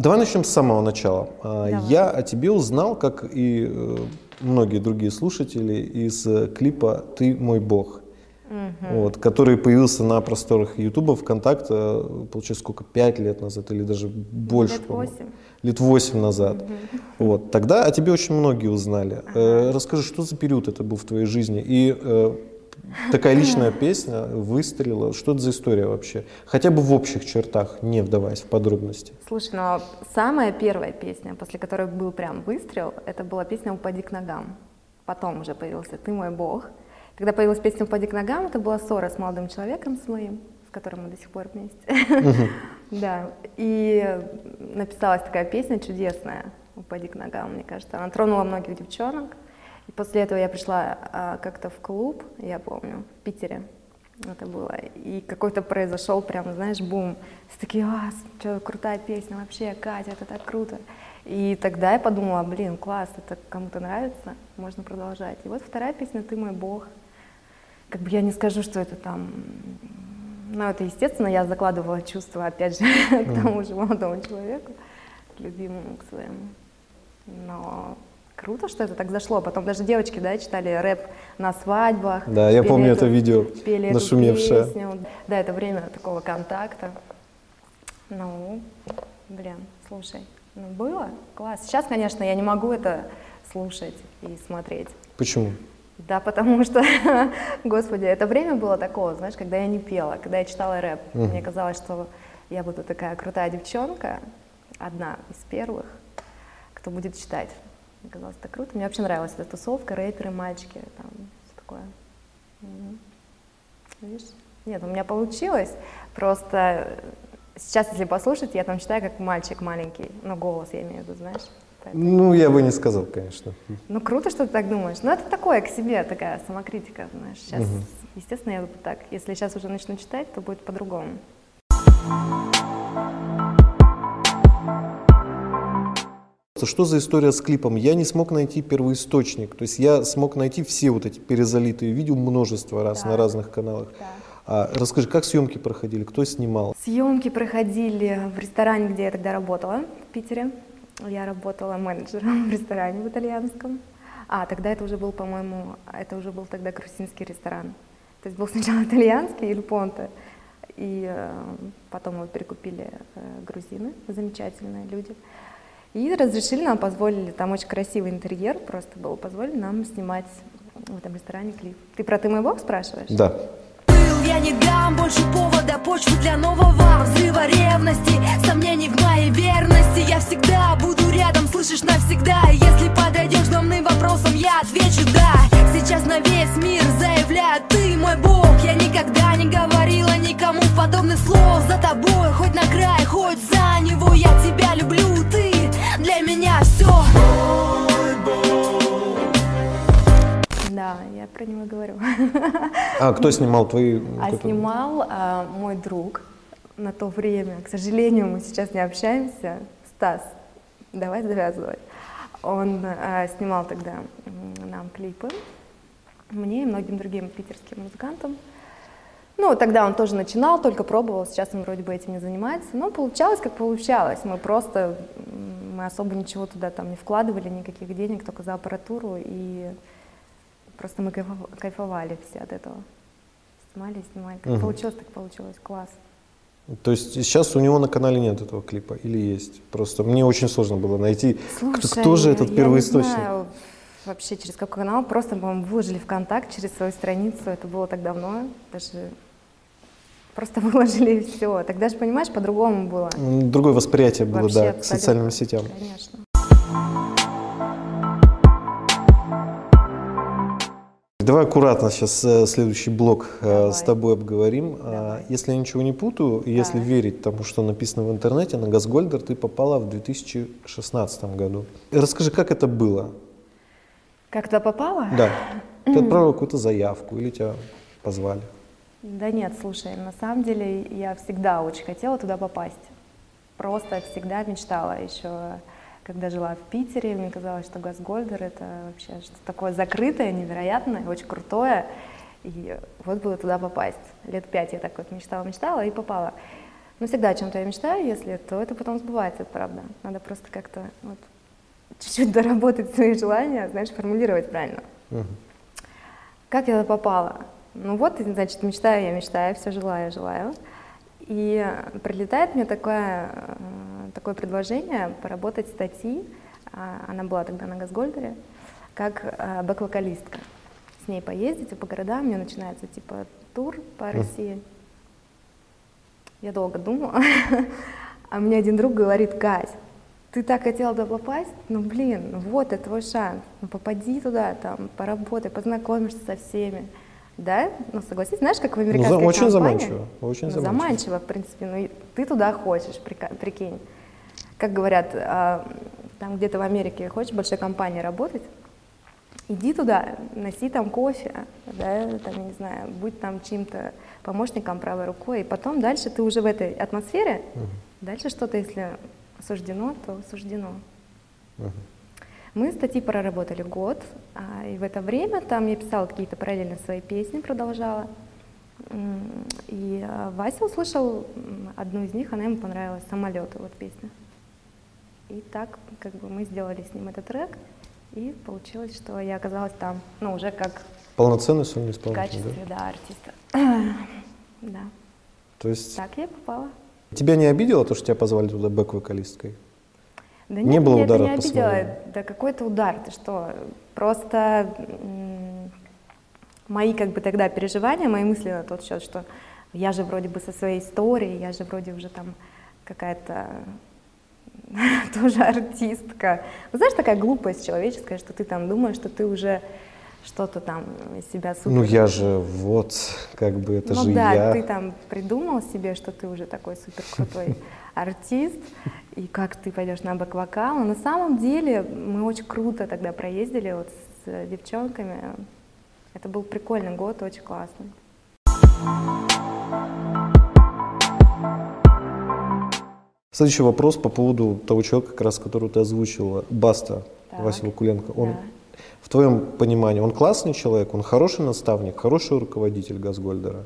давай начнем с самого начала. А, Давай. Я о тебе узнал, как и э, многие другие слушатели, из э, клипа «Ты мой бог», вот, который появился на просторах Ютуба, ВКонтакте, э, получается, сколько, пять лет назад или даже больше, Лет по-моему. восемь. Лет восемь назад. Вот, тогда о тебе очень многие узнали. Э, расскажи, что за период это был в твоей жизни? И э, такая личная песня выстрелила. Что это за история вообще? Хотя бы в общих чертах, не вдаваясь в подробности. Слушай, ну самая первая песня, после которой был прям выстрел, это была песня «Упади к ногам». Потом уже появился «Ты мой бог». Когда появилась песня «Упади к ногам», это была ссора с молодым человеком, с моим, с которым мы до сих пор вместе. Да, и написалась такая песня чудесная «Упади к ногам», мне кажется. Она тронула многих девчонок. И после этого я пришла а, как-то в клуб, я помню, в Питере это было. И какой-то произошел прям, знаешь, бум. Все такие, а, что, крутая песня вообще, Катя, это так круто. И тогда я подумала, блин, класс, это кому-то нравится, можно продолжать. И вот вторая песня «Ты мой бог». Как бы я не скажу, что это там... Ну, это естественно, я закладывала чувства, опять же, к тому же молодому человеку, к любимому, к своему. Но круто, что это так зашло. Потом даже девочки, да, читали рэп на свадьбах. Да, я помню эту- это видео, пели эту нашумевшее. песню. Да, это время такого контакта. Ну, блин, слушай, ну было класс. Сейчас, конечно, я не могу это слушать и смотреть. Почему? Да, потому что, господи, это время было такого, знаешь, когда я не пела, когда я читала рэп. Мне казалось, что я буду такая крутая девчонка, одна из первых, кто будет читать. Казалось, это круто. Мне вообще нравилась эта тусовка, рэперы, мальчики, там, все такое. Мгм. Видишь? Нет, у меня получилось. Просто сейчас, если послушать, я там читаю как мальчик маленький. Ну, голос я имею в виду, знаешь. Поэтому- Ну, я бы не сказал, конечно. ну, круто, что ты так думаешь. Но это такое к себе, такая самокритика, знаешь. Сейчас, естественно, я буду так. Если сейчас уже начну читать, то будет по-другому. Что за история с клипом? Я не смог найти первоисточник. То есть я смог найти все вот эти перезалитые видео множество раз Да. на разных каналах. А, расскажи, как съемки проходили, кто снимал? Съемки проходили в ресторане, где я тогда работала, в Питере. Я работала менеджером в ресторане в итальянском. А, тогда это уже был, по-моему, это уже был тогда грузинский ресторан. То есть был сначала итальянский или понте, и э, потом его перекупили э, грузины, замечательные люди. И разрешили нам, позволили, там очень красивый интерьер просто был, позволили нам снимать в этом ресторане клип. Ты про «Ты мой бог» спрашиваешь? Да. Был, Я не дам больше повода, почвы для нового взрыва ревности Сомнений в моей верности Я всегда буду рядом, слышишь, А кто снимал твои? А снимал а, мой друг на то время. К сожалению, мы сейчас не общаемся. Стас, давай завязывать. Он а, снимал тогда нам клипы, мне и многим другим питерским музыкантам. Ну, тогда он тоже начинал, только пробовал, сейчас он вроде бы этим не занимается. Но получалось, как получалось. Мы просто, мы особо ничего туда там не вкладывали, никаких денег, только за аппаратуру. И просто мы кайфов- кайфовали все от этого. Снимали, снимали. Как Мгм. получилось, так получилось. Класс. То есть сейчас у него на канале нет этого клипа или есть? Просто мне очень сложно было найти, кто, Слушай, кто же этот я первоисточник. не знаю вообще через какой канал, просто, по-моему, выложили ВКонтакт через свою страницу, это было так давно, даже просто выложили и все. Тогда же, понимаешь, по-другому было. Другое восприятие было, Вообще да, к социальным сетям. Конечно. Давай аккуратно сейчас э, следующий блок э, Давай. с тобой обговорим. А, Давай. Если я ничего не путаю, и если верить тому, что написано в интернете, на Газгольдер ты попала в 2016 году. Расскажи, как это было? Как туда попала? Да. Ты отправила какую-то заявку или тебя позвали? Да нет, слушай, на самом деле я всегда очень хотела туда попасть. Просто всегда мечтала еще, когда жила в Питере, мне казалось, что Газгольдер это вообще что-то такое закрытое, невероятное, очень крутое. И вот было туда попасть. Лет пять я так вот мечтала, мечтала и попала. Ну, всегда о чем-то я мечтаю, если, то это потом сбывается, это правда. Надо просто как-то вот, чуть-чуть доработать свои желания, знаешь, формулировать правильно. Мгм. Как я туда попала? Ну вот, значит, мечтаю я, мечтаю, все желаю, желаю. И прилетает мне такое, э, такое предложение поработать статьи, а, она была тогда на Газгольдере, как э, бэк-вокалистка. С ней поездить по городам, у нее начинается типа тур по России. Я долго думала, а мне один друг говорит, Кать, ты так хотела туда попасть, ну блин, вот это твой шанс, ну попади туда, там, поработай, познакомишься со всеми. Да? Ну согласись, знаешь, как в Ну, за- американской очень компании? заманчиво. Очень Ну, заманчиво. заманчиво, в принципе, ну ты туда хочешь, прикинь. Как говорят, а, там где-то в Америке хочешь в большой компании работать, иди туда, носи там кофе, да, там, я не знаю, будь там чьим-то помощником правой рукой, и потом дальше ты уже в этой атмосфере, дальше что-то, если суждено, то суждено. Мгм. Мы статьи проработали год, а, и в это время там я писала какие-то параллельно свои песни, продолжала. И а, Вася услышал одну из них, она ему понравилась, «Самолеты», вот песня. И так как бы мы сделали с ним этот трек, и получилось, что я оказалась там, ну, уже как Полноценный сольный в исполнитель, качестве, да? да, артиста. Да, То есть так я и попала. тебя не обидело то, что тебя позвали туда бэк-вокалисткой? Да Не нет, было меня удара это не обидело. Да какой-то удар, ты что? Просто мои как бы тогда переживания, мои мысли на тот счет, что я же вроде бы со своей историей, я же вроде уже там какая-то тоже артистка. Ну, знаешь, такая глупость человеческая, что ты там думаешь, что ты уже что-то там из себя супер... Ну я же вот, как бы это ну же да, я. ты там придумал себе, что ты уже такой супер крутой артист, и как ты пойдешь на бэк-вокал. Но на самом деле мы очень круто тогда проездили вот с девчонками. Это был прикольный год, очень классный. Следующий вопрос по поводу того человека, как раз которого ты озвучила, Баста, Так, Вася Вакуленко. Он, да. В твоем понимании, он классный человек, он хороший наставник, хороший руководитель Газгольдера?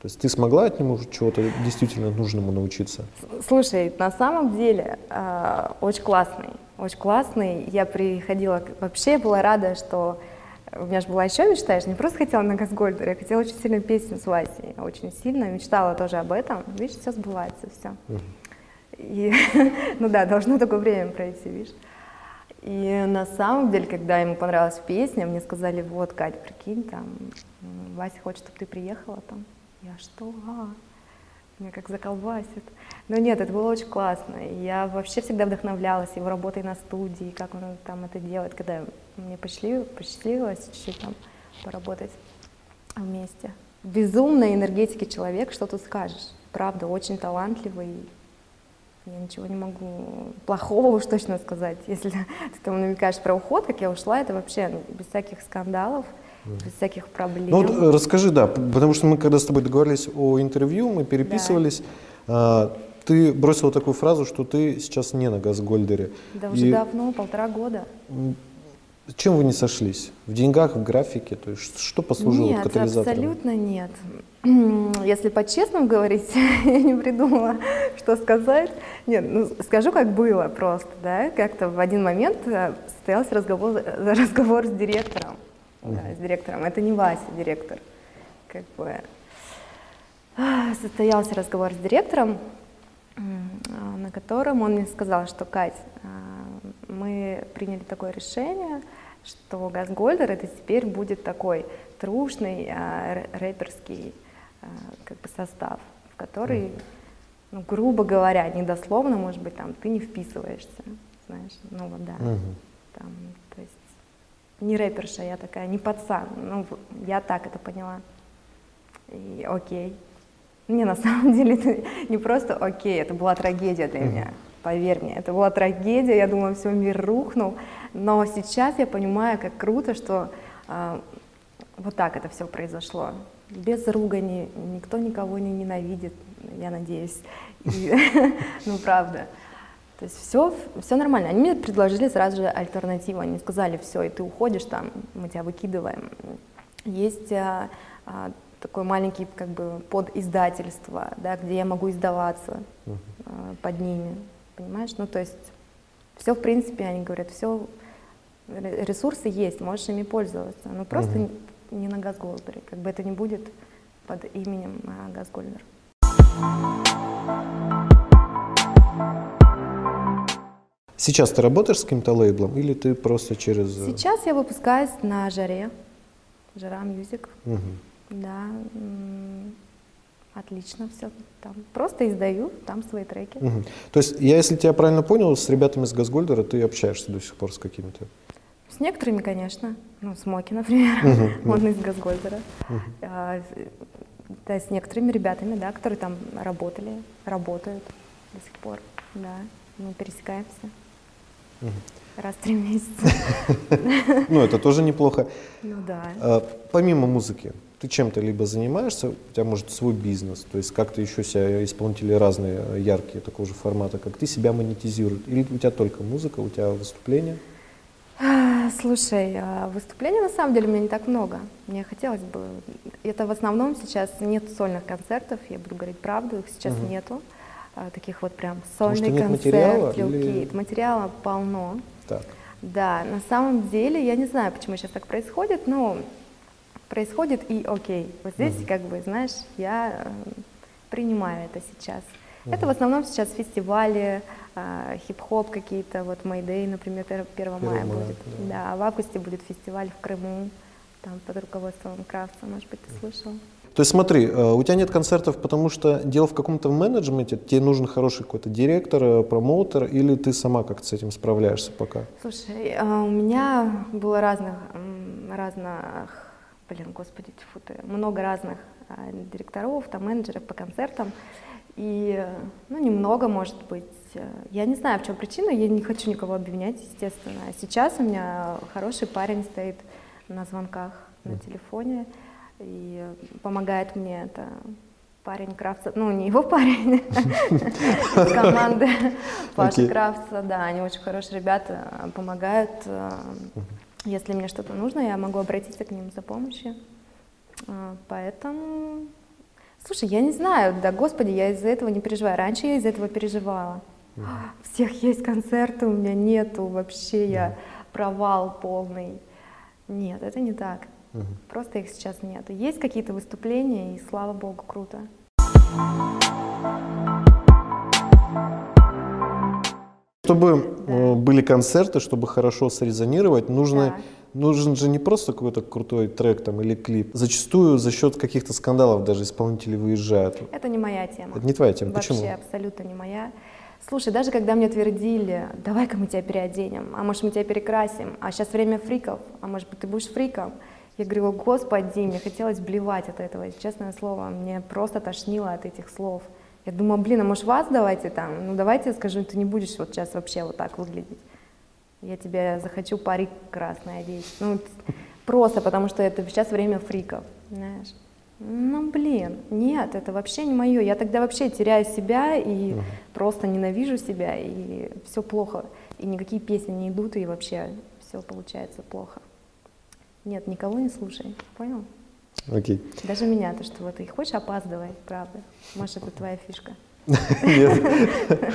То есть ты смогла от него чего-то действительно нужному научиться? Слушай, на самом деле э, очень классный, очень классный. Я приходила, вообще была рада, что у меня же была еще мечта, я же не просто хотела на Газгольдер, я хотела очень сильно песню с Васей, очень сильно, мечтала тоже об этом. Видишь, все сбывается, все. И, ну да, должно такое время пройти, видишь. И на самом деле, когда ему понравилась песня, мне сказали, вот, Кать, прикинь, там, Вася хочет, чтобы ты приехала там. Я что? А, меня как заколбасит. Но нет, это было очень классно. Я вообще всегда вдохновлялась его работой на студии, как он там это делает, когда мне пошли, посчастливилось чуть-чуть там поработать вместе. Безумной энергетики человек, что тут скажешь. Правда, очень талантливый. Я ничего не могу плохого уж точно сказать. Если ты там намекаешь про уход, как я ушла, это вообще ну, без всяких скандалов, без всяких проблем. Ну вот э, расскажи, да, потому что мы когда с тобой договорились о интервью, мы переписывались, а, ты бросила такую фразу, что ты сейчас не на Газгольдере. да уже И, давно, полтора года. Чем вы не сошлись? В деньгах, в графике? То есть что послужило Нет, катализатором? абсолютно нет. Если по-честному говорить, я не придумала, что сказать. Нет, ну скажу, как было просто, да. Как-то в один момент э, состоялся разговор, э, разговор с директором. Да, с директором. Это не Вася, директор. Как бы а, состоялся разговор с директором, а, на котором он мне сказал, что Кать, а, мы приняли такое решение, что Газгольдер это теперь будет такой трушный а, рэперский а, как бы состав, в который, ну, грубо говоря, недословно, может быть, там ты не вписываешься, знаешь, ну вот да, Мгм. там, то есть не рэперша я такая, не пацан, ну я так это поняла. И окей. Не, на самом деле это не просто окей, это была трагедия для меня. Поверь мне, это была трагедия, я думала, все, мир рухнул. Но сейчас я понимаю, как круто, что а, вот так это все произошло. Без ругани, никто никого не ненавидит, я надеюсь. Ну, правда. То есть все, все нормально. Они мне предложили сразу же альтернативу. Они сказали, все, и ты уходишь там, мы тебя выкидываем. Есть а, а, такой маленький как бы под издательство, да, где я могу издаваться Мгм. э, под ними, понимаешь? Ну, то есть все, в принципе, они говорят, все, ресурсы есть, можешь ими пользоваться, но просто Мгм. не не на Газголдере, как бы это не будет под именем а, Газгольдер. Сейчас ты работаешь с каким-то лейблом или ты просто через... э, Сейчас я выпускаюсь на Жаре, Жара Music, Мгм. да, отлично все там. Просто издаю там свои треки. Мгм. То есть, я, если тебя правильно понял, с ребятами с Газгольдера ты общаешься до сих пор с какими-то? С некоторыми, конечно. Ну, Смоки, например, Мгм, он из Газгольдера. А, с- Да, с некоторыми ребятами, да, которые там работали, работают до сих пор, да. Мы пересекаемся раз в три месяца. Ну, это тоже неплохо. Ну да. А, Помимо музыки, ты чем-то либо занимаешься, у тебя может свой бизнес, то есть как-то еще себя исполнители разные, э, яркие такого же формата, как ты себя монетизируют? Или у тебя только музыка, у тебя выступления? А, Слушай, а выступлений на самом деле у меня не так много. Мне хотелось бы. Это в основном сейчас нет сольных концертов, я буду говорить правду, их сейчас Мгм. нету. А, Таких вот прям сольный материала концерт, Lil или-. Материала полно. Так. Да, на самом деле, я не знаю, почему сейчас так происходит, но происходит и окей. Вот здесь, Мгм. как бы, знаешь, я э, принимаю это сейчас. Это в основном сейчас фестивали, а, хип-хоп какие-то, вот Мэйдэй, например, 1 1 мая мая, будет. да. Да, в августе будет фестиваль в Крыму, там под руководством Кравца, может быть, ты слышал. То есть смотри, э, у тебя нет концертов, потому что дело в каком-то менеджменте, тебе нужен хороший какой-то директор, э, промоутер, или ты сама как-то с этим справляешься пока? Слушай, у меня было разных, разных, блин, господи, тьфу ты, много разных а, директоров, там, менеджеров по концертам, и, э, ну, немного, может быть. Э, Я не знаю, в чем причина, я не хочу никого обвинять, естественно. Сейчас у меня хороший парень стоит на звонках на телефоне и помогает мне это парень Кравца, ну не его парень, из команды Паши. Кравца, да, они очень хорошие ребята, э, помогают. Если мне что-то нужно, я могу обратиться к ним за помощью. Э, Поэтому, слушай, я не знаю, да господи, я из-за этого не переживаю. Раньше я из-за этого переживала. У всех есть концерты, у меня нету, вообще я провал полный. Нет, это не так. Просто их сейчас нет. Есть какие-то выступления, и слава богу, круто. Чтобы э, были концерты, чтобы хорошо срезонировать, нужно, Так. нужен же не просто какой-то крутой трек там, или клип. Зачастую за счет каких-то скандалов даже исполнители выезжают. Это не моя тема. Это не твоя тема. Вообще Почему? абсолютно не моя. Слушай, даже когда мне твердили, давай-ка мы тебя переоденем, а может мы тебя перекрасим, а сейчас время фриков, а может быть ты будешь фриком, я говорила, господи, мне хотелось блевать от этого, честное слово, мне просто тошнило от этих слов. Я думаю, блин, а может вас давайте там, ну давайте я скажу, ты не будешь вот сейчас вообще вот так выглядеть. Я тебе захочу парик красный одеть. Ну, просто потому что это сейчас время фриков, знаешь. Ну, блин, нет, это вообще не мое. Я тогда вообще теряю себя и просто ненавижу себя, и все плохо. И никакие песни не идут, и вообще все получается плохо. Нет, никого не слушай, понял? Окей. Даже меня, то, что вот ты хочешь опаздывай, правда. Может, это твоя фишка. Нет.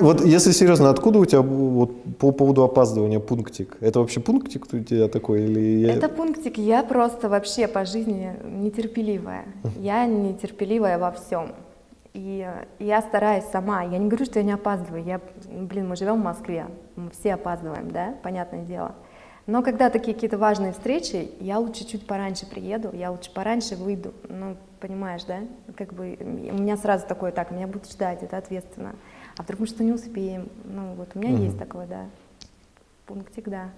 Вот если серьезно, откуда у тебя вот по поводу опаздывания пунктик? Это вообще пунктик у тебя такой или я- Это пунктик, я просто вообще по жизни нетерпеливая. Я нетерпеливая во всем. И я стараюсь сама. Я не говорю, что я не опаздываю. Я, блин, мы живем в Москве, мы все опаздываем, да, понятное дело. Но когда такие какие-то важные встречи, я лучше чуть пораньше приеду, я лучше пораньше выйду. Ну, понимаешь, да? Как бы у меня сразу такое, так, меня будут ждать, это ответственно. А вдруг мы что не успеем? Ну, вот у меня Мгм. есть такое, да. Пунктик, да.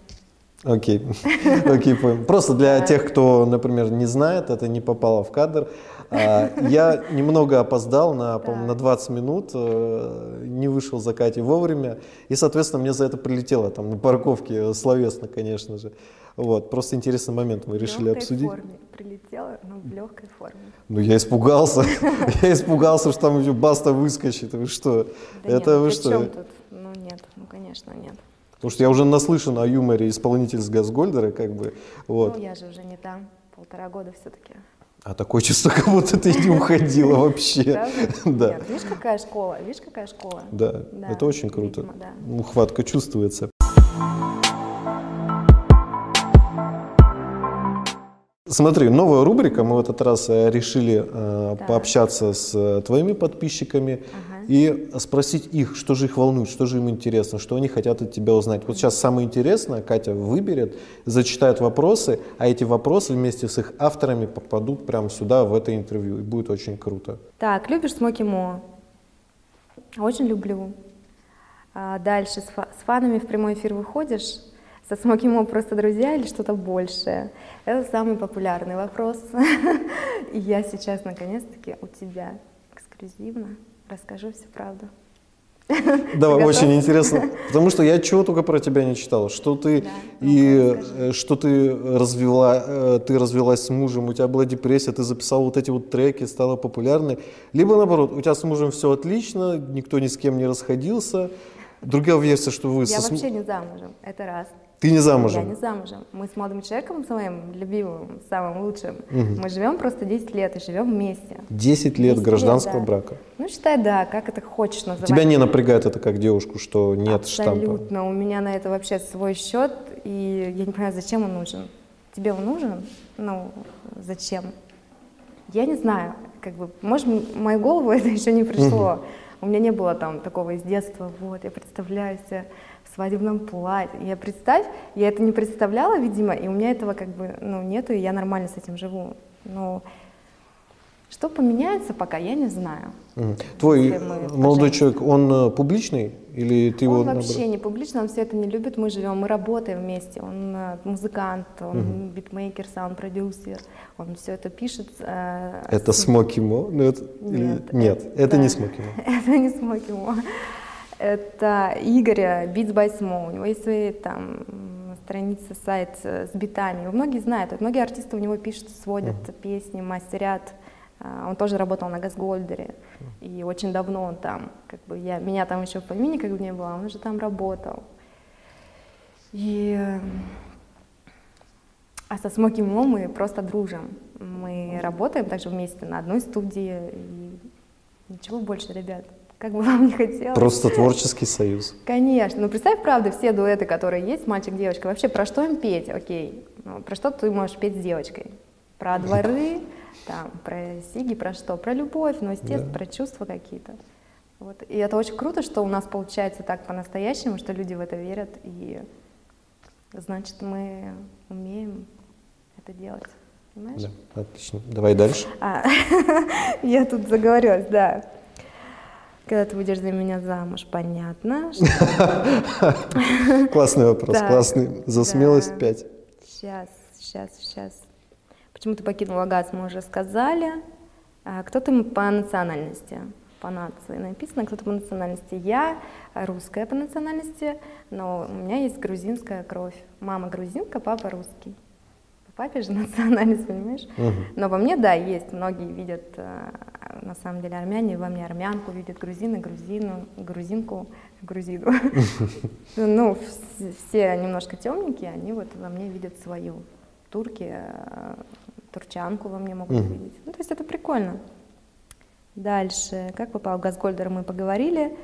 Окей, окей, понял. Просто для тех, кто, например, не знает, это не попало в кадр. А, Я немного опоздал на, на 20 минут, э, не вышел за Катей вовремя, и, соответственно, мне за это прилетело там на парковке, э, словесно, конечно же. Вот, просто интересный момент мы решили легкой обсудить. форме прилетела, но в легкой форме. Ну, я испугался, я испугался, что там еще баста выскочит, вы что? Это ну вы что? Ну нет, ну конечно нет. Потому что я уже наслышан о юморе исполнитель с Газгольдера, как бы, вот. Ну я же уже не там, полтора года все-таки. А такое чувство, как будто ты не уходила вообще. Да. Видишь, какая школа, видишь, какая школа. Да, это очень круто. Ухватка чувствуется. Смотри, новая рубрика. Мы в этот раз э, решили э, Так. пообщаться с э, твоими подписчиками Ага. и спросить их, что же их волнует, что же им интересно, что они хотят от тебя узнать. Вот сейчас самое интересное, Катя выберет, зачитает вопросы, а эти вопросы вместе с их авторами попадут прямо сюда, в это интервью. И будет очень круто. Так, любишь Смоки Мо? Очень люблю. А дальше, с, фа- с фанами в прямой эфир выходишь? Со Смоки Мо просто друзья или что-то большее? Это самый популярный вопрос. И я сейчас, наконец-таки, у тебя эксклюзивно расскажу всю правду. Да, готов? очень интересно, потому что я чего только про тебя не читал, что ты Да, и расскажи. э, что ты развела, э, ты развелась с мужем, у тебя была депрессия, ты записал вот эти вот треки, стала популярной, либо наоборот, у тебя с мужем все отлично, никто ни с кем не расходился. Другая версия, что вы Я со вообще не замужем, это раз. Ты не Я замужем. не замужем. Мы с молодым человеком, своим любимым, самым лучшим, мы живем просто 10 лет и живем вместе. 10 лет 10 гражданского да. брака. Ну, считай, да, как это хочешь называть. Тебя не напрягает это как девушку, что нет штампа? Абсолютно. У меня на это вообще свой счет, и я не понимаю, зачем он нужен. Тебе он нужен? Ну, зачем? Я не знаю. Как бы, может, в мою голову это еще не пришло. У меня не было там такого из детства, вот, я представляю себя в свадебном платье. Я представь, я это не представляла, видимо, и у меня этого как бы, ну, нету, и я нормально с этим живу. Но что поменяется пока, я не знаю. Твой молодой человек, он э, публичный или ты его он наоборот? вообще не публично, он все это не любит. Мы живем, мы работаем вместе. Он э, музыкант, он битмейкер, саунд-продюсер. Он все это пишет. э, Это с- Смоки Мо? Ну, это- или- Нет, Нет, это- это не да. Смоки Мо. Это не Смоки Мо. Это Игоря Beats by Smo. У него есть свои там м, страницы, сайт с битами. Многие знают, вот многие артисты у него пишут, сводят песни, мастерят. А, Он тоже работал на Газгольдере, и очень давно он там, как бы я, меня там еще в помине как бы не было, а он уже там работал. И, э, а со Смоки Мо мы просто дружим. Мы работаем также вместе на одной студии, и ничего больше, ребят, как бы вам не хотелось. Просто творческий союз. Конечно, ну представь, правда, все дуэты, которые есть, мальчик-девочка, вообще про что им петь, окей, ну, про что ты можешь петь с девочкой? Про дворы, там, про сиги, про что? Про любовь, ну, естественно, Да. про чувства какие-то. Вот. И это очень круто, что у нас получается так по-настоящему, что люди в это верят, и значит, мы умеем это делать. Понимаешь? Да, отлично. Давай дальше. А, я тут заговорилась, да. Когда ты выйдешь за меня замуж, понятно. Классный вопрос, классный. За смелость 5. Сейчас, сейчас, сейчас. Почему ты покинула ГАЗ, мы уже сказали. А кто ты по национальности? По нации написано, кто ты по национальности. Я русская по национальности, но у меня есть грузинская кровь. Мама грузинка, папа русский. Папе же национальность, понимаешь? Но во мне, да, есть. Многие видят, э, на самом деле, армяне, во мне армянку видят, грузины, грузину, грузинку, грузину. Ну, вс- все немножко темненькие, они вот во мне видят свою. Турки, э, турчанку во мне могут видеть. Ну, то есть это прикольно. Дальше, как попал в Газгольдер, мы поговорили.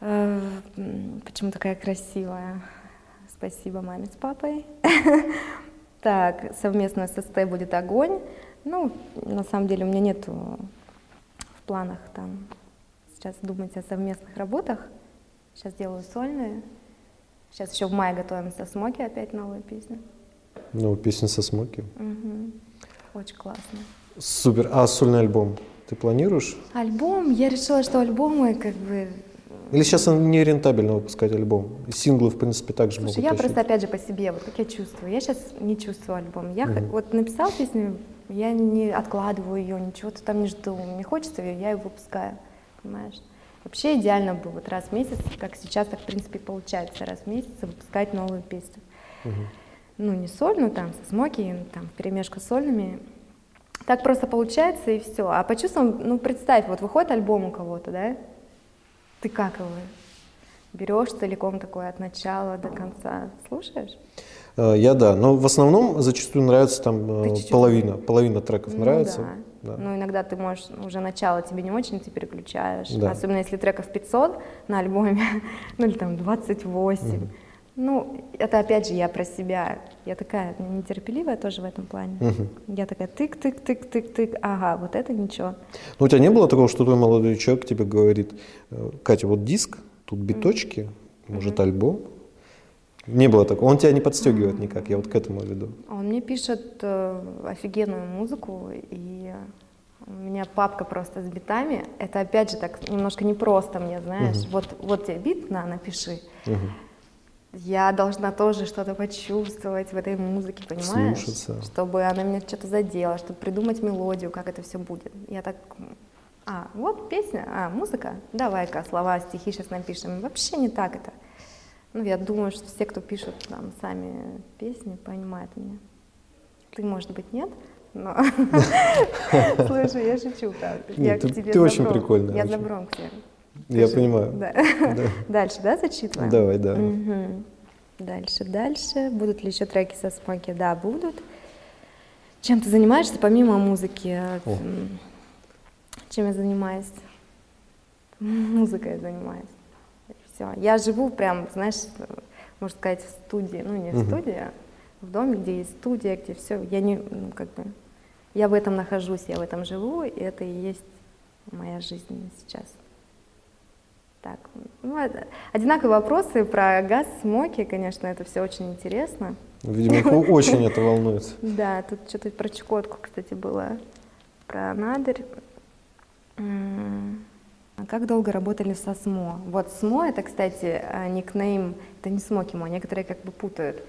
Э, Почему такая красивая? Спасибо маме с папой. Так, совместно с СТ будет огонь. Ну, на самом деле у меня нету в планах там сейчас думать о совместных работах. Сейчас делаю сольные. Сейчас еще в мае готовимся Смоки, опять новую песню. Ну, песня со Смоки. Мгм. Очень классно. Супер. А сольный альбом ты планируешь? Альбом, я решила, что альбомы как бы... Или сейчас не рентабельно выпускать альбом? Синглы, в принципе, также Слушай, могут я тащить. просто опять же по себе, вот как я чувствую. Я сейчас не чувствую альбом. Я Мгм. вот написал песню, я не откладываю ее, ничего-то там не жду. Мне хочется ее, я ее выпускаю, понимаешь? Вообще идеально бы вот раз в месяц, как сейчас, так в принципе получается, раз в месяц выпускать новую песню. Мгм. Ну, не сольную, там, со смоки, там, в перемешку с сольными. Так просто получается, и все. А по чувствам, ну, представь, вот выходит альбом у кого-то, да? Ты как его берешь целиком такой от начала до конца, слушаешь? Э, Я да, но в основном зачастую нравится там э, половина, половина треков Ну нравится. да. Да. Ну, иногда ты можешь, уже начало тебе не очень, ты переключаешь. Да. Особенно если треков 500 на альбоме, ну или там 28. Ну, это опять же я про себя. Я такая нетерпеливая тоже в этом плане. Мгм. Я такая тык-тык-тык-тык-тык, ага, вот это ничего. Ну, у тебя не было такого, что твой молодой человек тебе говорит, э, Катя, вот диск, тут биточки, может альбом? Не было такого. Он тебя не подстегивает никак, я вот к этому веду. Он мне пишет э, офигенную музыку, и у меня папка просто с битами. Это опять же так немножко непросто мне, знаешь. Вот, вот тебе бит, на, напиши. Мгм. Я должна тоже что-то почувствовать в этой музыке, понимаешь? Слушаться. Чтобы она меня что-то задела, чтобы придумать мелодию, как это все будет. Я так, а, вот песня, а, музыка, давай-ка слова, стихи сейчас напишем. Вообще не так это. Ну, я думаю, что все, кто пишут там сами песни, понимают меня. Ты, может быть, нет, но... Слушай, я шучу, правда. Я Нет, к ты- тебе ты с очень прикольная, Я добром к тебе. Я же- понимаю. Да. Да. Дальше, да, зачитываем? Давай, да. Мгм. Дальше, дальше. Будут ли еще треки со смоки? Да, будут. Чем ты занимаешься помимо музыки? О. Чем я занимаюсь? Музыкой я занимаюсь. Все. Я живу прям, знаешь, можно сказать, в студии. Ну, не в студии, а в доме, где есть студия, где все. Я не, ну, как бы, я в этом нахожусь, я в этом живу, и это и есть моя жизнь сейчас. Так, ну, это- одинаковые вопросы про газ, смоки, конечно, это все очень интересно. Видимо, их о- очень это волнует. Да, тут что-то про Чукотку, кстати, было, про Надырь. А как долго работали со СМО? Вот СМО это, кстати, а, никнейм, это не Смокимо, некоторые как бы путают.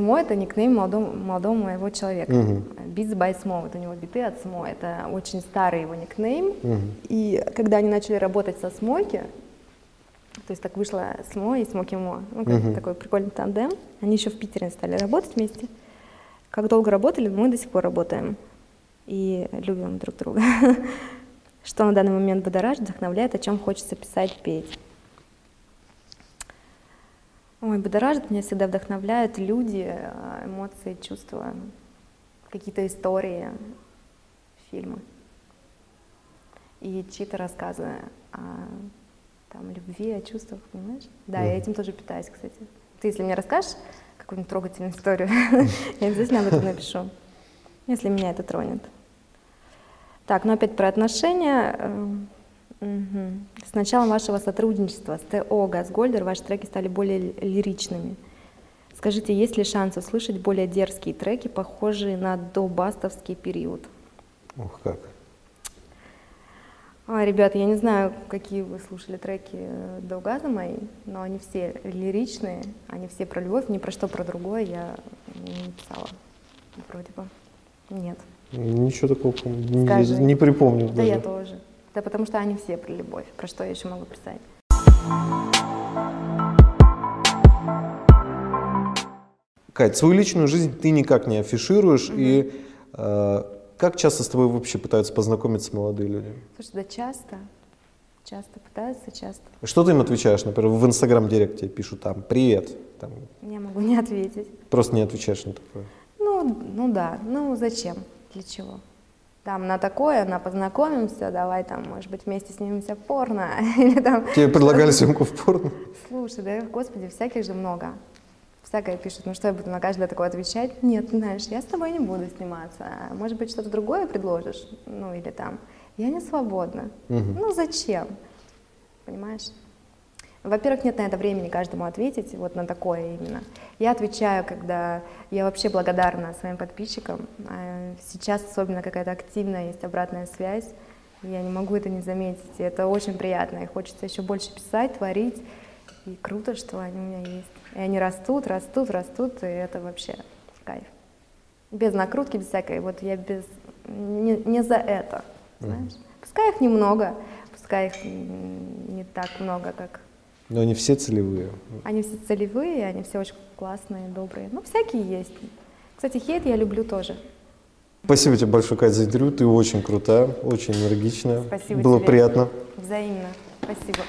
СМО это никнейм молодому, молодого моего человека. Мгм. Beats by СМО, вот у него биты от СМО, это очень старый его никнейм. И когда они начали работать со Смоки, то есть так вышло СМО и Смоки Мо, ну, как такой прикольный тандем, они еще в Питере стали работать вместе. Как долго работали, мы до сих пор работаем и любим друг друга. Что на данный момент будоражит, вдохновляет, о чем хочется писать, петь. Ой, будоражит, меня всегда вдохновляют люди, э, эмоции, чувства, какие-то истории, фильмы и чьи-то рассказы о там, любви, о чувствах, понимаешь? Да, я Мгм. этим тоже питаюсь, кстати. Ты, если мне расскажешь какую-нибудь трогательную историю, я обязательно об этом напишу, если меня это тронет. Так, ну опять про отношения. Мгм. С началом вашего сотрудничества с ТО «Газгольдер» ваши треки стали более ли- лиричными. Скажите, есть ли шанс услышать более дерзкие треки, похожие на добастовский период? Ух, как. А, ребята, я не знаю, какие вы слушали треки э, до газа мои, но они все лиричные, они все про любовь, ни про что про другое я не писала. Вроде бы. Нет. Ничего такого не, Скажи. не припомню. Да даже. я тоже. Да потому что они все про любовь. Про что я еще могу писать? Кать, свою личную жизнь ты никак не афишируешь. И э, как часто с тобой вообще пытаются познакомиться молодые люди? Слушай, да часто. Часто пытаются, часто. Что ты им отвечаешь? Например, в Инстаграм Директ тебе пишут там «Привет». Там, Я могу не ответить. просто не отвечаешь на такое. Ну, ну да, ну зачем? Для чего? Там на такое, на познакомимся, давай там, может быть, вместе снимемся в порно. Или там... Тебе предлагали съемку в порно? Слушай, да, господи, всяких же много. Всякое пишут, ну что я буду на каждое такое отвечать? Нет, знаешь, я с тобой не буду сниматься. Может быть, что-то другое предложишь? Ну или там, я не свободна. Мгм. Ну зачем? Понимаешь? Во-первых, нет на это времени каждому ответить, вот на такое именно. Я отвечаю, когда я вообще благодарна своим подписчикам. А Сейчас особенно какая-то активная есть обратная связь. Я не могу это не заметить. И это очень приятно. И хочется еще больше писать, творить. И круто, что они у меня есть. И они растут, растут, растут, и это вообще кайф. Без накрутки, без всякой. Вот я без... Не, не за это, знаешь. Пускай их немного, пускай их не так много, как... Но они все целевые. Они все целевые, они все очень классные, добрые. Ну, всякие есть. Кстати, хейт я люблю тоже. Спасибо тебе большое, Кать, за интервью. Ты очень крутая, очень энергичная. Спасибо Было тебе. приятно. Взаимно. Спасибо.